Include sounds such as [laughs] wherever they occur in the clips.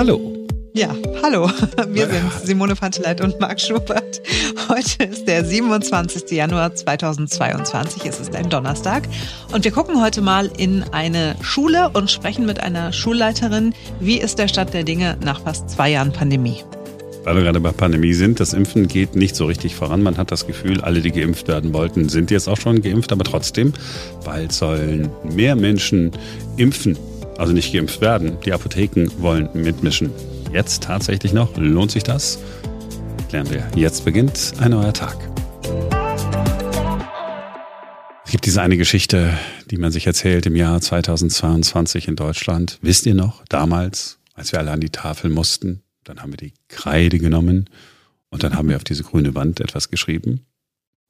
Hallo. Ja, hallo. [laughs] Wir sind Simone Panteleit und Marc Schubert. Heute ist der 27. Januar 2022. Es ist ein Donnerstag. Und wir gucken heute mal in eine Schule und sprechen mit einer Schulleiterin. Wie ist der Stand der Dinge nach fast zwei Jahren Pandemie? Weil wir gerade bei Pandemie sind, das Impfen geht nicht so richtig voran. Man hat das Gefühl, alle, die geimpft werden wollten, sind jetzt auch schon geimpft, aber trotzdem, bald sollen mehr Menschen impfen, also nicht geimpft werden. Die Apotheken wollen mitmischen jetzt tatsächlich noch? Lohnt sich das? Klären wir. Jetzt beginnt ein neuer Tag. Es gibt diese eine Geschichte, die man sich erzählt im Jahr 2022 in Deutschland. Wisst ihr noch, damals, als wir alle an die Tafel mussten, dann haben wir die Kreide genommen und dann haben wir auf diese grüne Wand etwas geschrieben.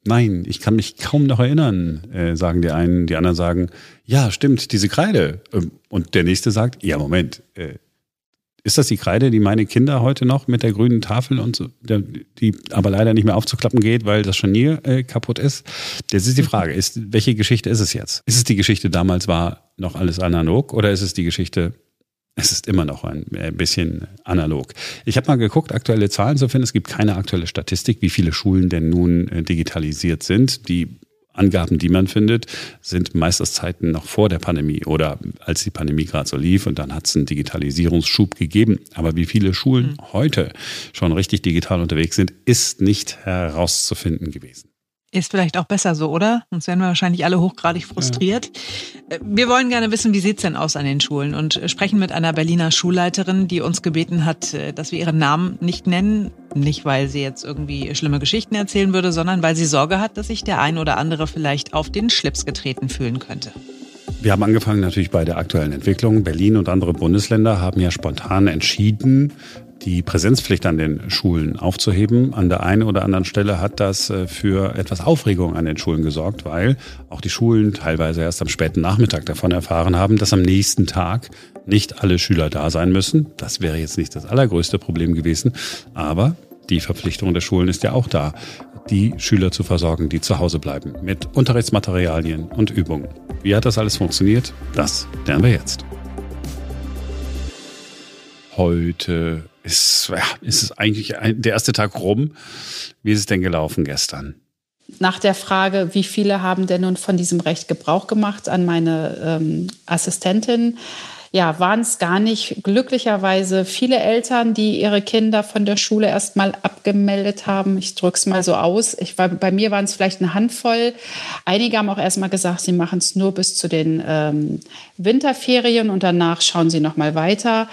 Nein, ich kann mich kaum noch erinnern, äh, sagen die einen. Die anderen sagen, ja, stimmt, diese Kreide. Ähm, und der nächste sagt, ja, Moment, äh, ist das die Kreide, die meine Kinder heute noch mit der grünen Tafel und so, die aber leider nicht mehr aufzuklappen geht, weil das Scharnier äh, kaputt ist? Jetzt ist die Frage, ist, welche Geschichte ist es jetzt? Ist es die Geschichte, damals war noch alles analog oder ist es die Geschichte, es ist immer noch ein äh, bisschen analog. Ich habe mal geguckt, aktuelle Zahlen zu finden. Es gibt keine aktuelle Statistik, wie viele Schulen denn nun äh, digitalisiert sind. Die Angaben, die man findet, sind meist aus Zeiten noch vor der Pandemie oder als die Pandemie gerade so lief und dann hat es einen Digitalisierungsschub gegeben. Aber wie viele Schulen mhm. heute schon richtig digital unterwegs sind, ist nicht herauszufinden gewesen. Ist vielleicht auch besser so, oder? Sonst wären wir wahrscheinlich alle hochgradig frustriert. Ja. Äh, wir wollen gerne wissen, wie sieht's denn aus an den Schulen und sprechen mit einer Berliner Schulleiterin, die uns gebeten hat, äh, dass wir ihren Namen nicht nennen. Nicht, weil sie jetzt irgendwie schlimme Geschichten erzählen würde, sondern weil sie Sorge hat, dass sich der ein oder andere vielleicht auf den Schlips getreten fühlen könnte. Wir haben angefangen natürlich bei der aktuellen Entwicklung. Berlin und andere Bundesländer haben ja spontan entschieden, die Präsenzpflicht an den Schulen aufzuheben. An der einen oder anderen Stelle hat das äh, für etwas Aufregung an den Schulen gesorgt, weil auch die Schulen teilweise erst am späten Nachmittag davon erfahren haben, dass am nächsten Tag nicht alle Schüler da sein müssen. Das wäre jetzt nicht das allergrößte Problem gewesen, aber die Verpflichtung der Schulen ist ja auch da, die Schüler zu versorgen, die zu Hause bleiben, mit Unterrichtsmaterialien und Übungen. Wie hat das alles funktioniert? Das lernen wir jetzt. Heute ist, ja, ist es eigentlich der erste Tag rum. Wie ist es denn gelaufen gestern? Nach der Frage, wie viele haben denn nun von diesem Recht Gebrauch gemacht an meine ähm, Assistentin, ja, waren es gar nicht glücklicherweise viele Eltern, die ihre Kinder von der Schule erstmal abgemeldet haben. Ich drücke es mal so aus. Ich war, bei mir waren es vielleicht eine Handvoll. Einige haben auch erstmal gesagt, sie machen es nur bis zu den ähm, Winterferien und danach schauen sie noch mal weiter.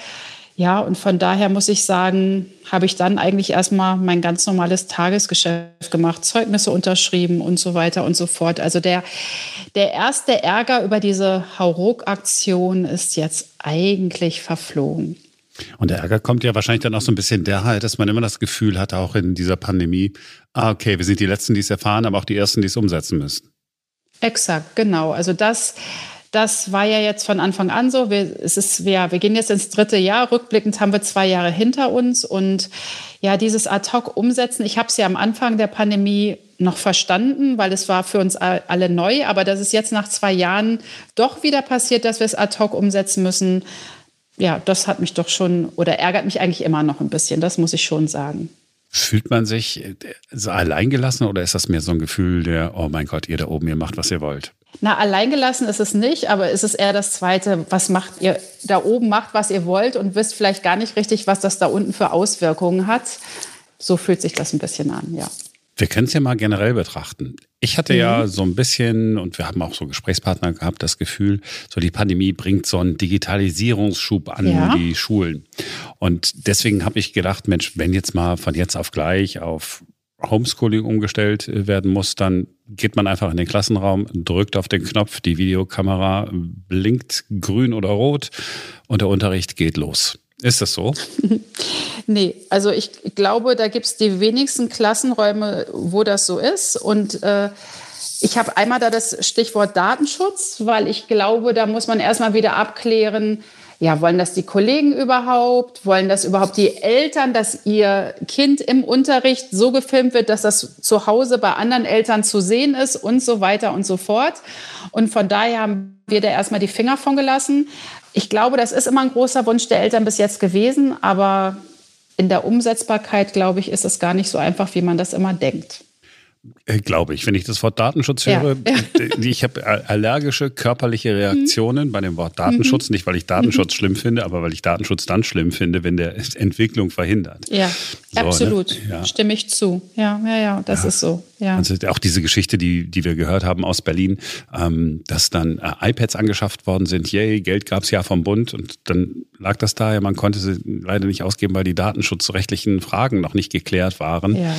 Ja, und von daher muss ich sagen, habe ich dann eigentlich erstmal mein ganz normales Tagesgeschäft gemacht, Zeugnisse unterschrieben und so weiter und so fort. Also der, der erste Ärger über diese Hauruck-Aktion ist jetzt eigentlich verflogen. Und der Ärger kommt ja wahrscheinlich dann auch so ein bisschen daher, dass man immer das Gefühl hat, auch in dieser Pandemie, ah, okay, wir sind die Letzten, die es erfahren, aber auch die Ersten, die es umsetzen müssen. Exakt, genau. Also das, das war ja jetzt von Anfang an so. Wir, es ist, wir, wir gehen jetzt ins dritte Jahr. Rückblickend haben wir zwei Jahre hinter uns. Und ja, dieses Ad-Hoc-Umsetzen, ich habe es ja am Anfang der Pandemie noch verstanden, weil es war für uns alle neu. Aber dass es jetzt nach zwei Jahren doch wieder passiert, dass wir es ad-hoc umsetzen müssen, ja, das hat mich doch schon oder ärgert mich eigentlich immer noch ein bisschen. Das muss ich schon sagen. Fühlt man sich äh, so alleingelassen oder ist das mehr so ein Gefühl der, oh mein Gott, ihr da oben, ihr macht, was ihr wollt? Na, alleingelassen ist es nicht, aber es ist eher das Zweite, was macht ihr da oben, macht, was ihr wollt und wisst vielleicht gar nicht richtig, was das da unten für Auswirkungen hat. So fühlt sich das ein bisschen an, ja. Wir können es ja mal generell betrachten. Ich hatte mhm. ja so ein bisschen, und wir haben auch so Gesprächspartner gehabt, das Gefühl, so die Pandemie bringt so einen Digitalisierungsschub an ja. die Schulen. Und deswegen habe ich gedacht, Mensch, wenn jetzt mal von jetzt auf gleich auf Homeschooling umgestellt äh, werden muss, dann geht man einfach in den Klassenraum, drückt auf den Knopf, die Videokamera blinkt grün oder rot und der Unterricht geht los. Ist das so? [laughs] nee, also ich glaube, da gibt es die wenigsten Klassenräume, wo das so ist. Und äh, ich habe einmal da das Stichwort Datenschutz, weil ich glaube, da muss man erstmal wieder abklären, ja, wollen das die Kollegen überhaupt? Wollen das überhaupt die Eltern, dass ihr Kind im Unterricht so gefilmt wird, dass das zu Hause bei anderen Eltern zu sehen ist und so weiter und so fort? Und von daher haben wir da erstmal die Finger von gelassen. Ich glaube, das ist immer ein großer Wunsch der Eltern bis jetzt gewesen, aber in der Umsetzbarkeit, glaube ich, ist es gar nicht so einfach, wie man das immer denkt. Äh, glaube ich. Wenn ich das Wort Datenschutz höre, ja. ich habe allergische körperliche Reaktionen mhm. bei dem Wort Datenschutz. Mhm. Nicht, weil ich Datenschutz mhm. schlimm finde, aber weil ich Datenschutz dann schlimm finde, wenn der Entwicklung verhindert. Ja, so, ne? absolut. Ne? Ja. Stimme ich zu. Ja, ja, ja, das ja. ist so. Ja. Also auch diese Geschichte, die, die wir gehört haben aus Berlin, ähm, dass dann äh, iPads angeschafft worden sind. Yay, Geld gab es ja vom Bund und dann lag das da. Ja, man konnte sie leider nicht ausgeben, weil die datenschutzrechtlichen Fragen noch nicht geklärt waren. Ja.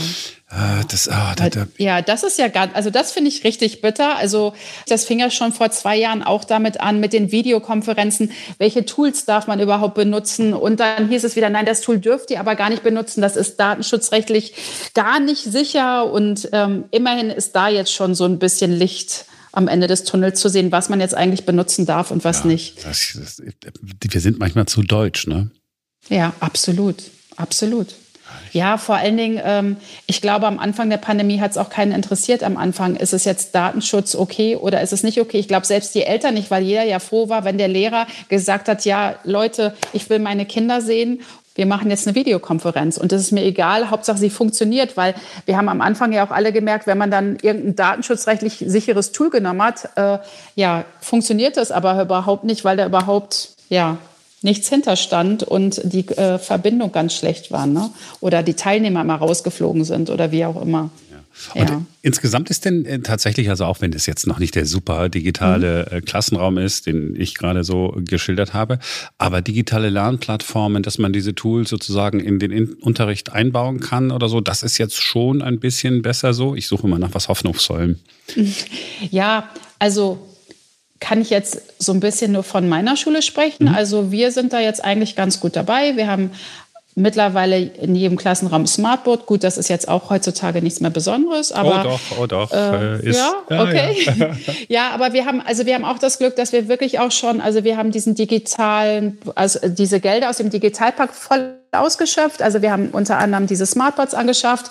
Ah, das, ah, da, da. Ja, das ist ja gar, also das finde ich richtig bitter. Also das fing ja schon vor zwei Jahren auch damit an, mit den Videokonferenzen. Welche Tools darf man überhaupt benutzen? Und dann hieß es wieder, nein, das Tool dürft ihr aber gar nicht benutzen. Das ist datenschutzrechtlich gar nicht sicher. Und ähm, immerhin ist da jetzt schon so ein bisschen Licht am Ende des Tunnels zu sehen, was man jetzt eigentlich benutzen darf und was ja, nicht. Das, das, wir sind manchmal zu deutsch, ne? Ja, absolut. Absolut. Ja, vor allen Dingen, ähm, ich glaube, am Anfang der Pandemie hat es auch keinen interessiert. Am Anfang ist es jetzt Datenschutz okay oder ist es nicht okay? Ich glaube, selbst die Eltern nicht, weil jeder ja froh war, wenn der Lehrer gesagt hat, ja, Leute, ich will meine Kinder sehen wir machen jetzt eine Videokonferenz und das ist mir egal, Hauptsache sie funktioniert, weil wir haben am Anfang ja auch alle gemerkt, wenn man dann irgendein datenschutzrechtlich sicheres Tool genommen hat, äh, ja, funktioniert das aber überhaupt nicht, weil da überhaupt, ja, nichts hinterstand und die äh, Verbindung ganz schlecht war. Ne? Oder die Teilnehmer mal rausgeflogen sind oder wie auch immer. Und ja. insgesamt ist denn äh, tatsächlich, also auch wenn das jetzt noch nicht der super digitale mhm. Äh, Klassenraum ist, den ich gerade so geschildert habe, aber digitale Lernplattformen, dass man diese Tools sozusagen in den Unterricht einbauen kann oder so, das ist jetzt schon ein bisschen besser so. Ich suche mal nach was Hoffnungsvollem. [laughs] Ja, also kann ich jetzt so ein bisschen nur von meiner Schule sprechen. Mhm. Also wir sind da jetzt eigentlich ganz gut dabei. Wir haben mittlerweile in jedem Klassenraum Smartboard. Gut, das ist jetzt auch heutzutage nichts mehr Besonderes, aber oh doch, oh doch, äh, äh ist, ja, okay, ja. [laughs] [laughs] ja. aber wir haben also wir haben auch das Glück, dass wir wirklich auch schon, also wir haben diesen digitalen, also diese Gelder aus dem Digitalpakt voll ausgeschöpft. Also wir haben unter anderem diese Smartboards angeschafft.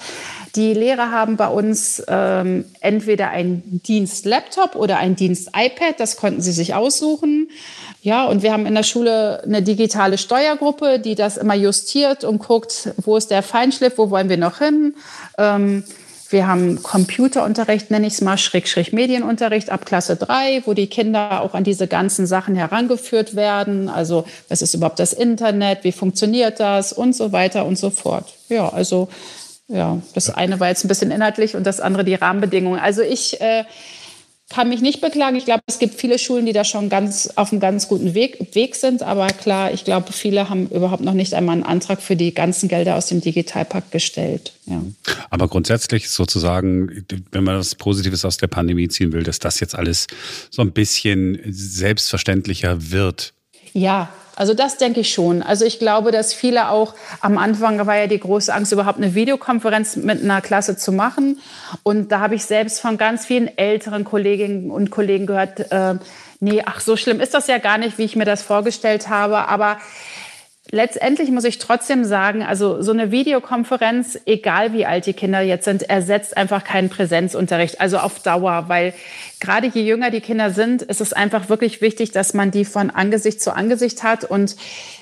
Die Lehrer haben bei uns ähm, entweder ein Dienst Laptop oder ein Dienst iPad. Das konnten sie sich aussuchen. Ja, und wir haben in der Schule eine digitale Steuergruppe, die das immer justiert und guckt, wo ist der Feinschliff, wo wollen wir noch hin. Ähm, wir haben Computerunterricht, nenne ich es mal, Schräg, Medienunterricht ab Klasse 3, wo die Kinder auch an diese ganzen Sachen herangeführt werden. Also, was ist überhaupt das Internet? Wie funktioniert das? Und so weiter und so fort. Ja, also, ja, das eine war jetzt ein bisschen inhaltlich und das andere die Rahmenbedingungen. Also, ich, äh, kann mich nicht beklagen. Ich glaube, es gibt viele Schulen, die da schon ganz auf einem ganz guten Weg, Weg sind. Aber klar, ich glaube, viele haben überhaupt noch nicht einmal einen Antrag für die ganzen Gelder aus dem Digitalpakt gestellt. Ja. Aber grundsätzlich sozusagen, wenn man das Positives aus der Pandemie ziehen will, dass das jetzt alles so ein bisschen selbstverständlicher wird. Ja, also das denke ich schon. Also ich glaube, dass viele auch am Anfang war ja die große Angst, überhaupt eine Videokonferenz mit einer Klasse zu machen. Und da habe ich selbst von ganz vielen älteren Kolleginnen und Kollegen gehört, äh, nee, ach so schlimm ist das ja gar nicht, wie ich mir das vorgestellt habe. Aber letztendlich muss ich trotzdem sagen, also so eine Videokonferenz, egal wie alt die Kinder jetzt sind, ersetzt einfach keinen Präsenzunterricht, also auf Dauer, weil gerade je jünger die Kinder sind, ist es einfach wirklich wichtig, dass man die von Angesicht zu Angesicht hat und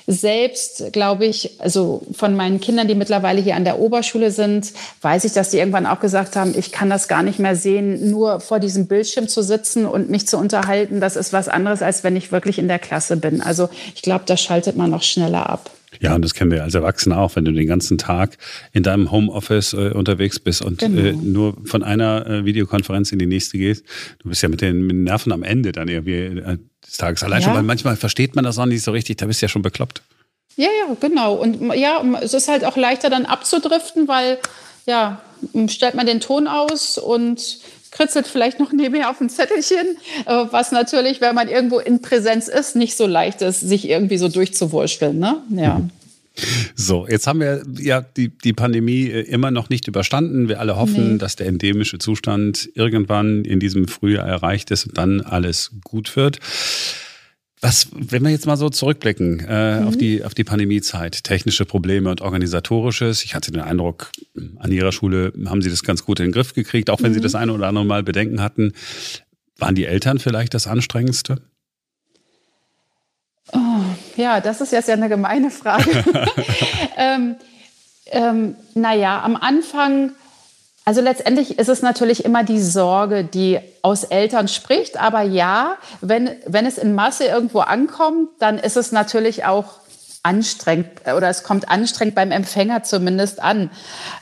selbst, glaube ich, also von meinen Kindern, die mittlerweile hier an der Oberschule sind, weiß ich, dass die irgendwann auch gesagt haben, ich kann das gar nicht mehr sehen, nur vor diesem Bildschirm zu sitzen und mich zu unterhalten, das ist was anderes, als wenn ich wirklich in der Klasse bin. Also ich glaube, da schaltet man noch schneller ab. Ja, und das kennen wir als Erwachsene auch, wenn du den ganzen Tag in deinem Homeoffice äh, unterwegs bist und genau. äh, nur von einer äh, Videokonferenz in die nächste gehst. Du bist ja mit den, mit den Nerven am Ende dann irgendwie äh, des Tages. Allein ja. schon, weil manchmal versteht man das auch nicht so richtig, da bist du ja schon bekloppt. Ja, ja, genau. Und ja, es ist halt auch leichter dann abzudriften, weil ja, stellt man den Ton aus und kritzelt vielleicht noch nebenher auf ein Zettelchen, äh, was natürlich, wenn man irgendwo in Präsenz ist, nicht so leicht ist, sich irgendwie so durchzuwurschteln. Ne? Ja. So, jetzt haben wir ja die, die Pandemie äh, immer noch nicht überstanden. Wir alle hoffen, nee. dass der endemische Zustand irgendwann in diesem Frühjahr erreicht ist und dann alles gut wird. Was, wenn wir jetzt mal so zurückblicken äh, mhm. auf die auf die Pandemiezeit, technische Probleme und organisatorisches. Ich hatte den Eindruck, an Ihrer Schule haben Sie das ganz gut in den Griff gekriegt, auch wenn mhm. Sie das eine oder andere Mal Bedenken hatten. Waren die Eltern vielleicht das Anstrengendste? Oh, Ja, das ist jetzt ja eine gemeine Frage. [laughs] [laughs] ähm, ähm, naja, am Anfang, also letztendlich ist es natürlich immer die Sorge, die aus Eltern spricht. Aber ja, wenn, wenn es in Masse irgendwo ankommt, dann ist es natürlich auch anstrengend oder es kommt anstrengend beim Empfänger zumindest an.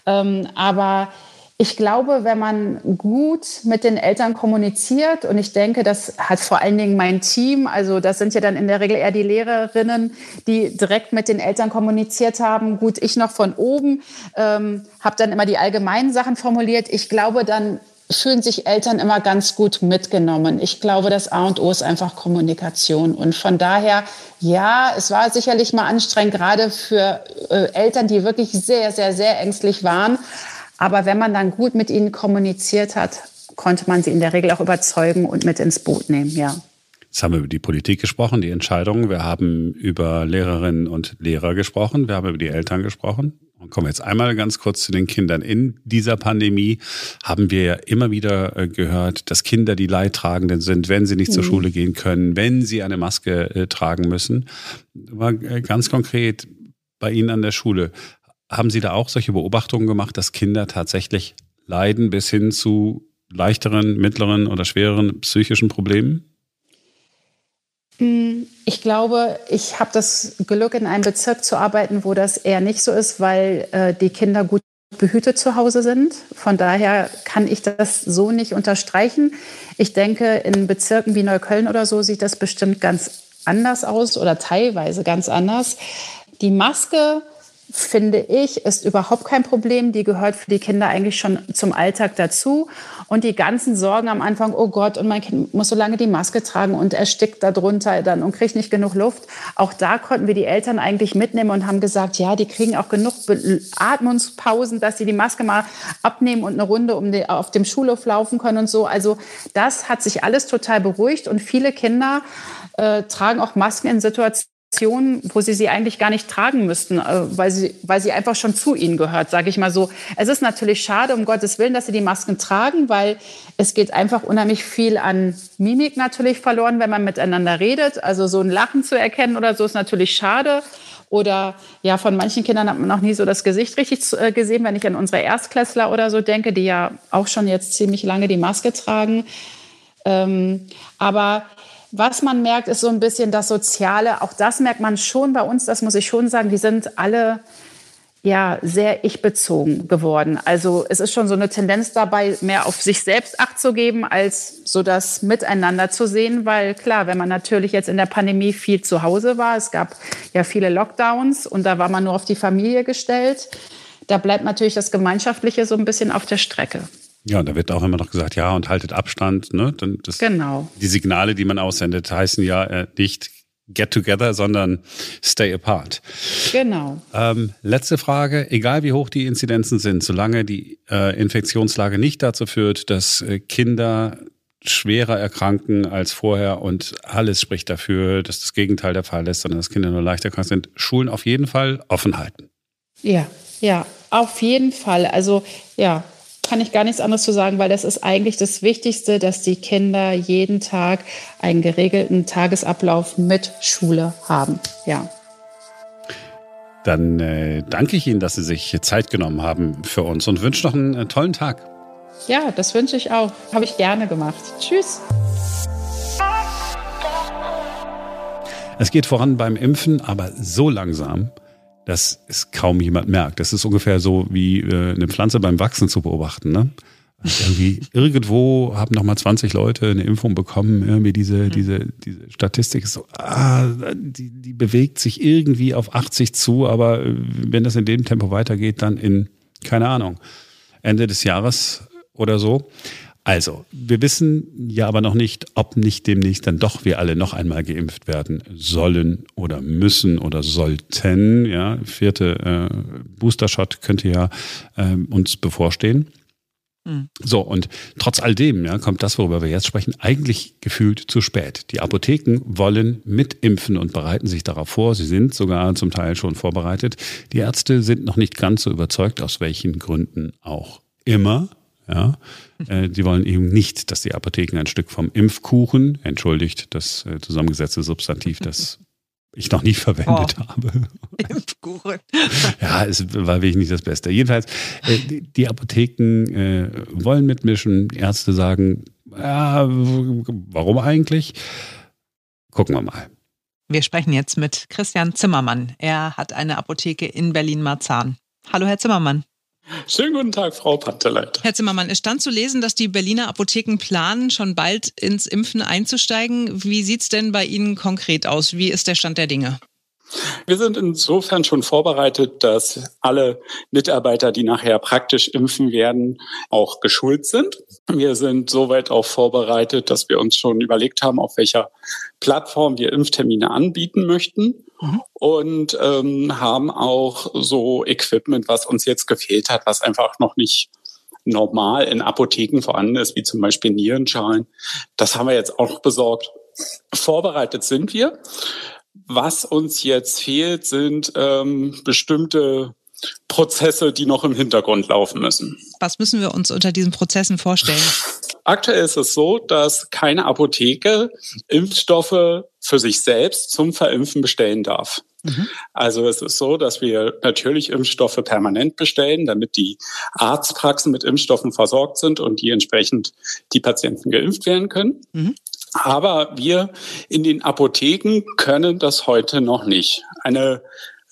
Ähm, aber ich glaube, wenn man gut mit den Eltern kommuniziert, und ich denke, das hat vor allen Dingen mein Team, also das sind ja dann in der Regel eher die Lehrerinnen, die direkt mit den Eltern kommuniziert haben. Gut, ich noch von oben, ähm, habe dann immer die allgemeinen Sachen formuliert. Ich glaube, dann fühlen sich Eltern immer ganz gut mitgenommen. Ich glaube, das A und O ist einfach Kommunikation. Und von daher, ja, es war sicherlich mal anstrengend, gerade für äh, Eltern, die wirklich sehr, sehr, sehr ängstlich waren. Aber wenn man dann gut mit ihnen kommuniziert hat, konnte man sie in der Regel auch überzeugen und mit ins Boot nehmen, ja. Jetzt haben wir über die Politik gesprochen, die Entscheidungen. Wir haben über Lehrerinnen und Lehrer gesprochen. Wir haben über die Eltern gesprochen. Und kommen wir jetzt einmal ganz kurz zu den Kindern. In dieser Pandemie haben wir ja immer wieder äh, gehört, dass Kinder die Leidtragenden sind, wenn sie nicht mhm. zur Schule gehen können, wenn sie eine Maske äh, tragen müssen. Aber äh, ganz konkret bei Ihnen an der Schule. Haben Sie da auch solche Beobachtungen gemacht, dass Kinder tatsächlich leiden bis hin zu leichteren, mittleren oder schwereren psychischen Problemen? Mm, ich glaube, ich habe das Glück, in einem Bezirk zu arbeiten, wo das eher nicht so ist, weil äh, die Kinder gut behütet zu Hause sind. Von daher kann ich das so nicht unterstreichen. Ich denke, in Bezirken wie Neukölln oder so sieht das bestimmt ganz anders aus oder teilweise ganz anders. Die Maske finde ich, ist überhaupt kein Problem. Die gehört für die Kinder eigentlich schon zum Alltag dazu. Und die ganzen Sorgen am Anfang, oh Gott, und mein Kind muss so lange die Maske tragen und erstickt darunter dann und kriegt nicht genug Luft. Auch da konnten wir die Eltern eigentlich mitnehmen und haben gesagt, ja, die kriegen auch genug Atmungspausen, dass sie die Maske mal abnehmen und eine Runde um die, auf dem Schulhof laufen können und so. Also das hat sich alles total beruhigt und viele Kinder äh, tragen auch Masken in Situationen, wo sie sie eigentlich gar nicht tragen müssten, äh, weil sie, weil sie einfach schon zu ihnen gehört, sage ich mal so. Es ist natürlich schade, um Gottes Willen, dass sie die Masken tragen, weil es geht einfach unheimlich viel an Mimik natürlich verloren, wenn man miteinander redet. Also so ein Lachen zu erkennen oder so ist natürlich schade. Oder ja, von manchen Kindern hat man noch nie so das Gesicht richtig äh, gesehen, wenn ich an unsere Erstklässler oder so denke, die ja auch schon jetzt ziemlich lange die Maske tragen. Ähm, aber was man merkt, ist so ein bisschen das Soziale. Auch das merkt man schon bei uns, das muss ich schon sagen. Die sind alle ja sehr ich-bezogen geworden. Also es ist schon so eine Tendenz dabei, mehr auf sich selbst Acht zu geben, als so das Miteinander zu sehen. Weil klar, wenn man natürlich jetzt in der Pandemie viel zu Hause war, es gab ja viele Lockdowns und da war man nur auf die Familie gestellt, da bleibt natürlich das Gemeinschaftliche so ein bisschen auf der Strecke. Ja, da wird auch immer noch gesagt, ja, und haltet Abstand. Ne? Das, genau. Die Signale, die man aussendet, heißen ja äh, nicht get together, sondern stay apart. Genau. Ähm, letzte Frage, egal wie hoch die Inzidenzen sind, solange die äh, Infektionslage nicht dazu führt, dass äh, Kinder schwerer erkranken als vorher und alles spricht dafür, dass das Gegenteil der Fall ist, sondern dass Kinder nur leichter krank sind, Schulen auf jeden Fall offen halten. Ja, ja, auf jeden Fall. Also ja, kann ich gar nichts anderes zu sagen, weil das ist eigentlich das Wichtigste, dass die Kinder jeden Tag einen geregelten Tagesablauf mit Schule haben. Ja. Dann äh, danke ich Ihnen, dass Sie sich Zeit genommen haben für uns und wünsche noch einen äh, tollen Tag. Ja, das wünsche ich auch. Habe ich gerne gemacht. Tschüss. Es geht voran beim Impfen, aber so langsam, dass es kaum jemand merkt. Das ist ungefähr so wie äh, eine Pflanze beim Wachsen zu beobachten. Ne? Also irgendwie [laughs] irgendwo haben nochmal 20 Leute eine Impfung bekommen. Irgendwie diese, mhm. diese, diese Statistik ist so, ah, die, die bewegt sich irgendwie auf 80 zu, aber äh, wenn das in dem Tempo weitergeht, dann in, keine Ahnung, Ende des Jahres oder so. Also, wir wissen ja aber noch nicht, ob nicht demnächst dann doch wir alle noch einmal geimpft werden sollen oder müssen oder sollten. Ja, vierte äh, Booster-Shot könnte ja äh, uns bevorstehen. Mhm. So, und trotz all dem ja, kommt das, worüber wir jetzt sprechen, eigentlich gefühlt zu spät. Die Apotheken wollen mitimpfen und bereiten sich darauf vor. Sie sind sogar zum Teil schon vorbereitet. Die Ärzte sind noch nicht ganz so überzeugt, aus welchen Gründen auch immer. Ja, äh, die wollen eben nicht, dass die Apotheken ein Stück vom Impfkuchen, entschuldigt das äh, zusammengesetzte Substantiv, das [laughs] ich noch nie verwendet oh. habe. [laughs] Impfkuchen. ja, es war wirklich nicht das Beste. Jedenfalls, äh, die, die, Apotheken äh, wollen mitmischen. Ärzte sagen, ja, warum eigentlich? Gucken wir mal. Wir sprechen jetzt mit Christian Zimmermann. Er hat eine Apotheke in Berlin-Marzahn. Hallo, Herr Zimmermann. Schönen guten Tag, Frau Panteleit. Herr Zimmermann, es stand zu lesen, dass die Berliner Apotheken planen, schon bald ins Impfen einzusteigen. Wie sieht es denn bei Ihnen konkret aus? Wie ist der Stand der Dinge? Wir sind insofern schon vorbereitet, dass alle Mitarbeiter, die nachher praktisch impfen werden, auch geschult sind. Wir sind soweit auch vorbereitet, dass wir uns schon überlegt haben, auf welcher Plattform wir Impftermine anbieten möchten. Mhm. Und ähm, haben auch so Equipment, was uns jetzt gefehlt hat, was einfach noch nicht normal in Apotheken vorhanden ist, wie zum Beispiel Nierenschalen. Das haben wir jetzt auch besorgt. Vorbereitet sind wir. Was uns jetzt fehlt, sind ähm, bestimmte Prozesse, die noch im Hintergrund laufen müssen. Was müssen wir uns unter diesen Prozessen vorstellen? Aktuell ist es so, dass keine Apotheke Impfstoffe für sich selbst zum Verimpfen bestellen darf. Mhm. Also es ist so, dass wir natürlich Impfstoffe permanent bestellen, damit die Arztpraxen mit Impfstoffen versorgt sind und die entsprechend die Patienten geimpft werden können. Mhm. Aber wir in den Apotheken können das heute noch nicht. Eine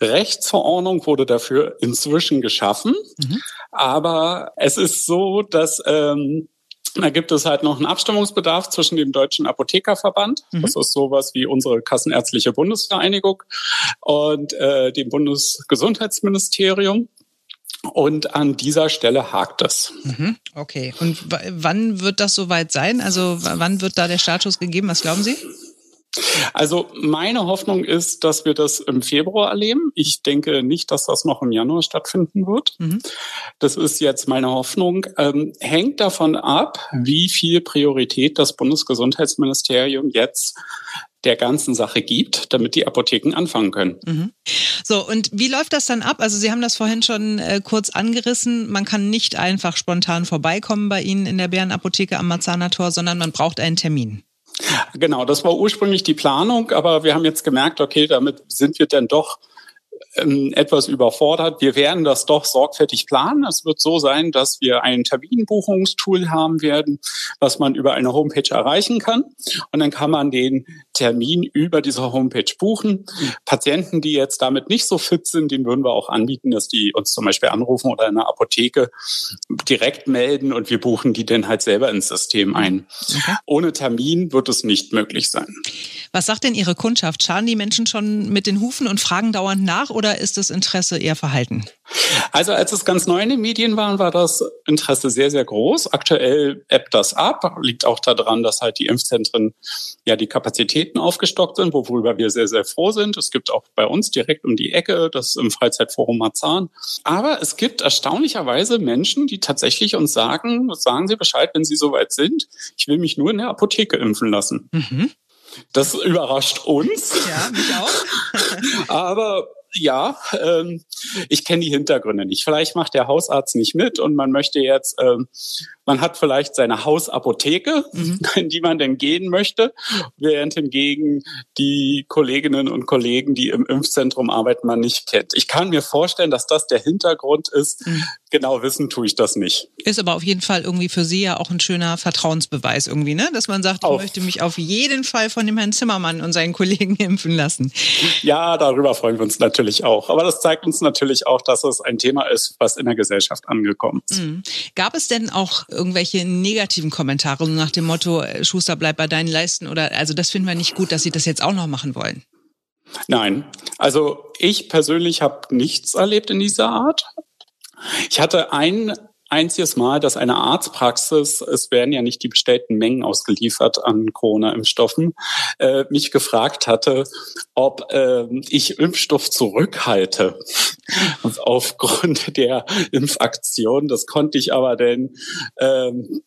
Rechtsverordnung wurde dafür inzwischen geschaffen. Mhm. Aber es ist so, dass ähm, da gibt es halt noch einen Abstimmungsbedarf zwischen dem Deutschen Apothekerverband, mhm. das ist sowas wie unsere Kassenärztliche Bundesvereinigung, und äh, dem Bundesgesundheitsministerium. Und an dieser Stelle hakt es. Mhm, okay. Und wann wird das soweit sein? Also wann wird da der Status gegeben? Was glauben Sie? Also meine Hoffnung ist, dass wir das im Februar erleben. Ich denke nicht, dass das noch im Januar stattfinden wird. Mhm. Das ist jetzt meine Hoffnung. Ähm, hängt davon ab, wie viel Priorität das Bundesgesundheitsministerium jetzt der ganzen Sache gibt, damit die Apotheken anfangen können. Mhm. So, und wie läuft das dann ab? Also Sie haben das vorhin schon äh, kurz angerissen. Man kann nicht einfach spontan vorbeikommen bei Ihnen in der Bärenapotheke am Marzahner Tor, sondern man braucht einen Termin. Genau, das war ursprünglich die Planung, aber wir haben jetzt gemerkt, okay, damit sind wir denn doch ähm, etwas überfordert. Wir werden das doch sorgfältig planen. Es wird so sein, dass wir ein Terminbuchungstool haben werden, was man über eine Homepage erreichen kann. Und dann kann man den Termin über diese Homepage buchen. Patienten, die jetzt damit nicht so fit sind, den würden wir auch anbieten, dass die uns zum Beispiel anrufen oder in der Apotheke direkt melden und wir buchen die dann halt selber ins System ein. Okay. Ohne Termin wird es nicht möglich sein. Was sagt denn Ihre Kundschaft? Schauen die Menschen schon mit den Hufen und fragen dauernd nach oder ist das Interesse eher verhalten? Also als es ganz neu in den Medien war, war das Interesse sehr, sehr groß. Aktuell ebbt das ab. Liegt auch daran, dass halt die Impfzentren ja die Kapazitäten aufgestockt sind, worüber wir sehr, sehr froh sind. Es gibt auch bei uns direkt um die Ecke das im Freizeitforum Marzahn. Aber es gibt erstaunlicherweise Menschen, die tatsächlich uns sagen, sagen Sie Bescheid, wenn Sie soweit sind. Ich will mich nur in der Apotheke impfen lassen. Mhm. Das überrascht uns. Ja, mich auch. [laughs] Aber ja, ähm, ich kenne die Hintergründe nicht. Vielleicht macht der Hausarzt nicht mit und man möchte jetzt ähm, man hat vielleicht seine Hausapotheke, mhm. [laughs] in die man denn gehen möchte, während hingegen die Kolleginnen und Kollegen, die im Impfzentrum arbeiten, man nicht kennt. Ich kann mir vorstellen, dass das der Hintergrund ist. Mhm. Genau wissen tue ich das nicht. Ist aber auf jeden Fall irgendwie für Sie ja auch ein schöner Vertrauensbeweis irgendwie, ne? Dass man sagt, ich möchte mich auf jeden Fall von dem Herrn Zimmermann und seinen Kollegen [laughs] impfen lassen. Ja, darüber freuen wir uns natürlich auch. Aber das zeigt uns natürlich auch, dass es ein Thema ist, was in der Gesellschaft angekommen ist. Mhm. Gab es denn auch irgendwelche negativen Kommentare nach dem Motto, äh, Schuster bleibt bei deinen Leisten oder also das finden wir nicht gut, dass sie das jetzt auch noch machen wollen. Nein, also ich persönlich habe nichts erlebt in dieser Art. Ich hatte ein einziges Mal, dass eine Arztpraxis, es werden ja nicht die bestellten Mengen ausgeliefert an Corona-Impfstoffen, äh, mich gefragt hatte, ob äh, ich Impfstoff zurückhalte. Und [laughs] aufgrund der Impfaktion, das konnte ich aber denn ähm,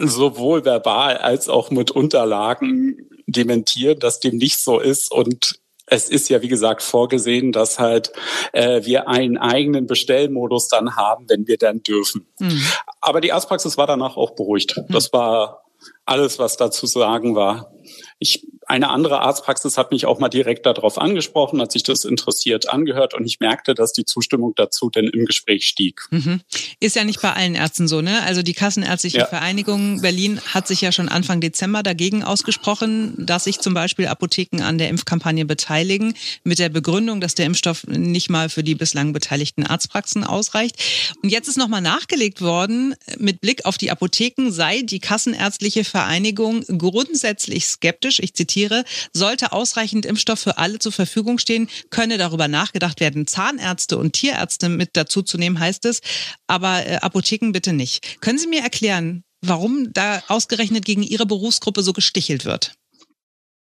sowohl verbal als auch mit Unterlagen dementieren, dass dem nicht so ist und es ist ja, wie gesagt, vorgesehen, dass halt äh, wir einen eigenen Bestellmodus dann haben, wenn wir dann dürfen. Mhm. Aber die Arztpraxis war danach auch beruhigt. Mhm. Das war alles, was da zu sagen war. Ich eine andere Arztpraxis hat mich auch mal direkt darauf angesprochen, hat sich das interessiert angehört und ich merkte, dass die Zustimmung dazu denn im Gespräch stieg. Mhm. Ist ja nicht bei allen Ärzten so, ne? Also die Kassenärztliche ja. Vereinigung Berlin hat sich ja schon Anfang Dezember dagegen ausgesprochen, dass sich zum Beispiel Apotheken an der Impfkampagne beteiligen, mit der Begründung, dass der Impfstoff nicht mal für die bislang beteiligten Arztpraxen ausreicht. Und jetzt ist nochmal nachgelegt worden, mit Blick auf die Apotheken sei die Kassenärztliche Vereinigung grundsätzlich skeptisch. Ich zitiere zitiere, sollte ausreichend Impfstoff für alle zur Verfügung stehen, könne darüber nachgedacht werden, Zahnärzte und Tierärzte mit dazu zu nehmen, heißt es, aber äh, Apotheken bitte nicht. Können Sie mir erklären, warum da ausgerechnet gegen Ihre Berufsgruppe so gestichelt wird?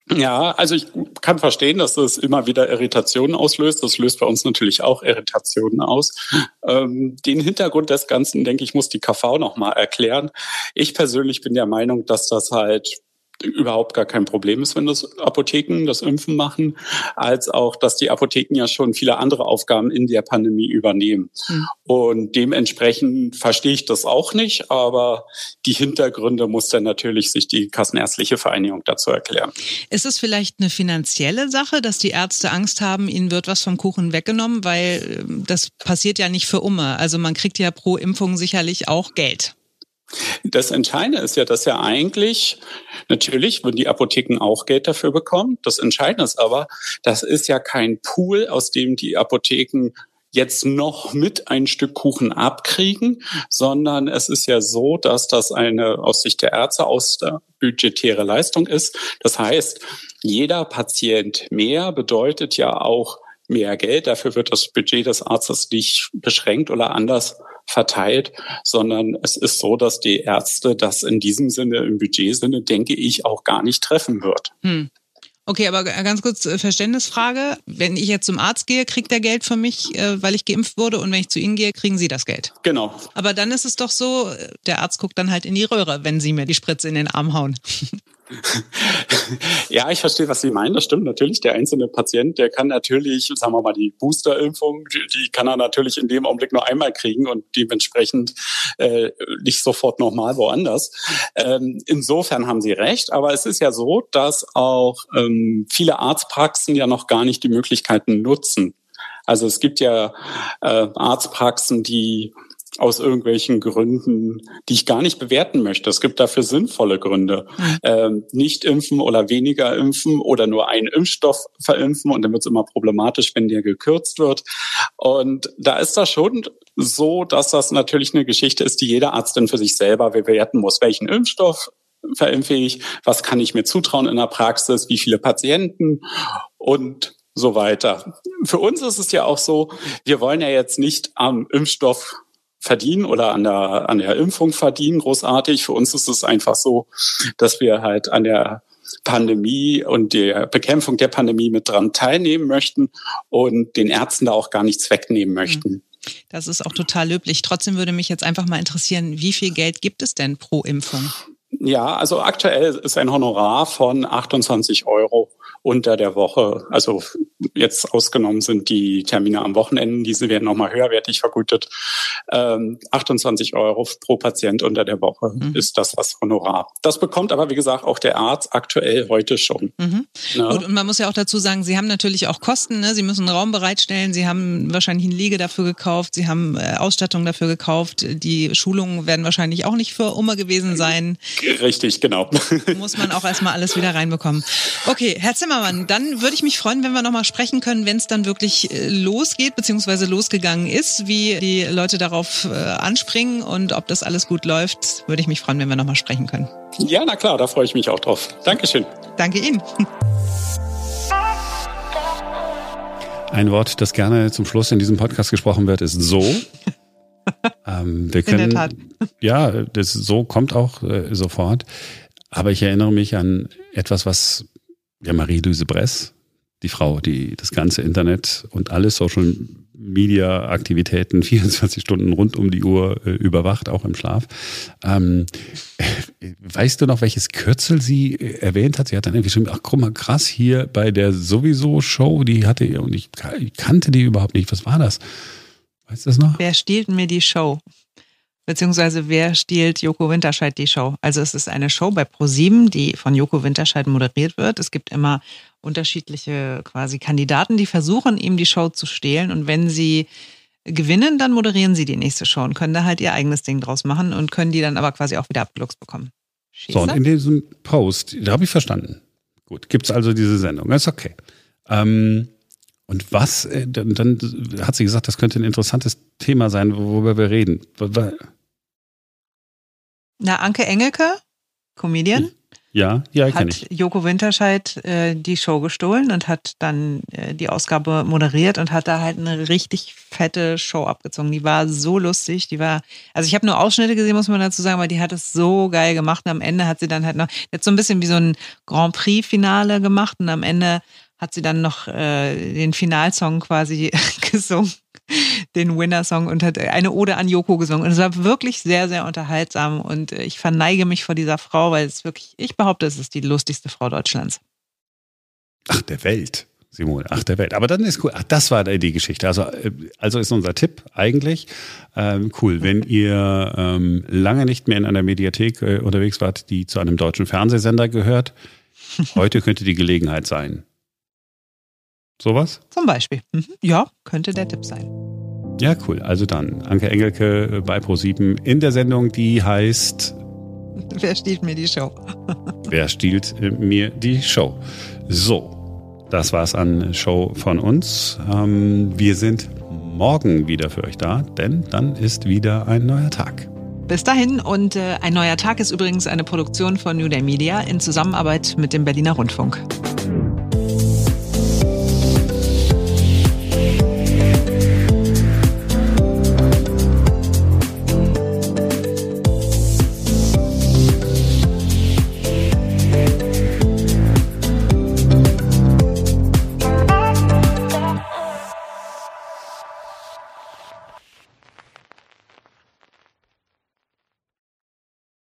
Ja, also ich kann verstehen, dass das immer wieder Irritationen auslöst. Das löst bei uns natürlich auch Irritationen aus. Ähm, den Hintergrund des Ganzen, denke ich, muss die KV nochmal erklären. Ich persönlich bin der Meinung, dass das halt überhaupt gar kein Problem ist, wenn das Apotheken das Impfen machen, als auch, dass die Apotheken ja schon viele andere Aufgaben in der Pandemie übernehmen. Mhm. Und dementsprechend verstehe ich das auch nicht, aber die Hintergründe muss dann natürlich sich die Kassenärztliche Vereinigung dazu erklären. Ist es vielleicht eine finanzielle Sache, dass die Ärzte Angst haben, ihnen wird was vom Kuchen weggenommen, weil ähm, das passiert ja nicht für Umme. Also man kriegt ja pro Impfung sicherlich auch Geld. Das Entscheidende ist ja, dass ja eigentlich, natürlich würden die Apotheken auch Geld dafür bekommen. Das Entscheidende ist aber, das ist ja kein Pool, aus dem die Apotheken jetzt noch mit ein Stück Kuchen abkriegen, sondern es ist ja so, dass das eine aus Sicht der Ärzte aus der budgetäre Leistung ist. Das heißt, jeder Patient mehr bedeutet ja auch mehr Geld. Dafür wird das Budget des Arztes nicht beschränkt oder anders verteilt, sondern es ist so, dass die Ärzte das in diesem Sinne, im Budgetsinne, denke ich, auch gar nicht treffen wird. Hm. Okay, aber ganz kurz äh, Verständnisfrage. Wenn ich jetzt zum Arzt gehe, kriegt er Geld von mich, äh, weil ich geimpft wurde und wenn ich zu Ihnen gehe, kriegen Sie das Geld. Genau. Aber dann ist es doch so, der Arzt guckt dann halt in die Röhre, wenn Sie mir die Spritze in den Arm hauen. [laughs] [laughs] ja, ich verstehe, was Sie meinen. Das stimmt natürlich. Der einzelne Patient, der kann natürlich, sagen wir mal, die Boosterimpfung, die, kann er natürlich in dem Augenblick nur einmal kriegen und dementsprechend äh, nicht sofort nochmal woanders. Ähm, insofern haben Sie recht. Aber es ist ja so, dass auch ähm, viele Arztpraxen ja noch gar nicht die Möglichkeiten nutzen. Also es gibt ja äh, Arztpraxen, die aus irgendwelchen Gründen, die ich gar nicht bewerten möchte. Es gibt dafür sinnvolle Gründe. Ähm, nicht impfen oder weniger impfen oder nur einen Impfstoff verimpfen und dann wird es immer problematisch, wenn der gekürzt wird. Und da ist das schon so, dass das natürlich eine Geschichte ist, die jeder Arzt dann für sich selber bewerten muss. Welchen Impfstoff verimpfe ich? Was kann ich mir zutrauen in der Praxis? Wie viele Patienten? Und so weiter. Für uns ist es ja auch so, wir wollen ja jetzt nicht am Impfstoff verdienen oder an der, an der Impfung verdienen, großartig. Für uns ist es einfach so, dass wir halt an der Pandemie und der Bekämpfung der Pandemie mit dran teilnehmen möchten und den Ärzten da auch gar nichts wegnehmen möchten. Das ist auch total löblich. Trotzdem würde mich jetzt einfach mal interessieren, wie viel Geld gibt es denn pro Impfung? Ja, also aktuell ist ein Honorar von 28 Euro unter der Woche. Also jetzt ausgenommen sind die Termine am Wochenende, diese werden nochmal höherwertig vergütet. Ähm, 28 Euro pro Patient unter der Woche mhm. ist das das Honorar. Das bekommt aber, wie gesagt, auch der Arzt aktuell heute schon. Mhm. Ja. Und, und, man muss ja auch dazu sagen, Sie haben natürlich auch Kosten. Ne? Sie müssen einen Raum bereitstellen. Sie haben wahrscheinlich eine Liege dafür gekauft. Sie haben äh, Ausstattung dafür gekauft. Die Schulungen werden wahrscheinlich auch nicht für immer gewesen sein. Richtig, genau. Muss man auch erstmal alles wieder reinbekommen. Okay, Herr Zimmer, Zimmermann, dann würde ich mich freuen, wenn wir nochmal sprechen können, wenn es dann wirklich äh, losgeht, beziehungsweise losgegangen ist, wie die Leute darauf äh, anspringen und ob das alles gut läuft, würde ich mich freuen, wenn wir nochmal sprechen können. Ja, na klar, da freue ich mich auch drauf. Dankeschön. Danke Ihnen. Ein Wort, das gerne zum Schluss in diesem Podcast gesprochen wird, ist so. [laughs] ähm, wir können, in der Tat. Ja, das so kommt auch äh, sofort. Aber ich erinnere mich an etwas, was ja, Marie-Louise Bress, die Frau, die das ganze Internet und alle Social Media Aktivitäten [laughs] 24 Stunden rund um die Uhr äh, überwacht, auch im Schlaf. Ähm, weißt du noch, welches Kürzel sie äh, erwähnt hat? Sie hat dann irgendwie schon, ach guck mal, krass, hier bei der sowieso Show, die hatte, und ich, ich kannte die überhaupt nicht. Was war das? Weißt du das noch? Wer stiehlt mir die Show? Beziehungsweise wer stiehlt Joko Winterscheid die Show? Also es ist eine Show bei ProSieben, die von Joko Winterscheid moderiert wird. Es gibt immer unterschiedliche quasi Kandidaten, die versuchen, ihm die Show zu stehlen. Und wenn sie gewinnen, dann moderieren sie die nächste Show und können da halt ihr eigenes Ding draus machen und können die dann aber quasi auch wieder abgeluchst bekommen. Schieße? So, und in diesem Post, da habe ich verstanden. Gut, gibt es also diese Sendung. Das ist okay. Ähm, und was, äh, dann, dann, hat sie gesagt, das könnte ein interessantes Thema sein, worüber wir reden. Na, Anke Engelke, Comedian. Ja, ja, kenne ich. Joko Winterscheid äh, die Show gestohlen und hat dann äh, die Ausgabe moderiert und hat da halt eine richtig fette Show abgezogen. Die war so lustig, die war, also ich habe nur Ausschnitte gesehen, muss man dazu sagen, aber die hat es so geil gemacht und am Ende hat sie dann halt noch, jetzt so ein bisschen wie so ein Grand Prix-Finale gemacht und am Ende hat sie dann noch äh, den Finalsong quasi [laughs] gesungen, den Winner-Song und hat eine Ode an Joko gesungen. Und es war wirklich sehr, sehr unterhaltsam und äh, ich verneige mich vor dieser Frau, weil es wirklich, ich behaupte, es ist die lustigste Frau Deutschlands. Ach, der Welt. Simone, ach der Welt. Aber dann ist cool. Ach, das war die Geschichte. Also, äh, also ist unser Tipp eigentlich ähm, cool, wenn ihr ähm, lange nicht mehr in einer Mediathek äh, unterwegs wart, die zu einem deutschen Fernsehsender gehört. [laughs] Heute könnte die Gelegenheit sein. Sowas? Zum Beispiel. Mhm. Ja, könnte der Tipp sein. Ja, cool. Also dann, Anke Engelke bei Pro7 in der Sendung, die heißt [laughs] Wer stiehlt mir die Show? [laughs] Wer stiehlt äh, mir die Show? So, das war's an Show von uns. Ähm, wir sind morgen wieder für euch da, denn dann ist wieder ein neuer Tag. Bis dahin und äh, ein neuer Tag ist übrigens eine Produktion von New Day Media in Zusammenarbeit mit dem Berliner Rundfunk.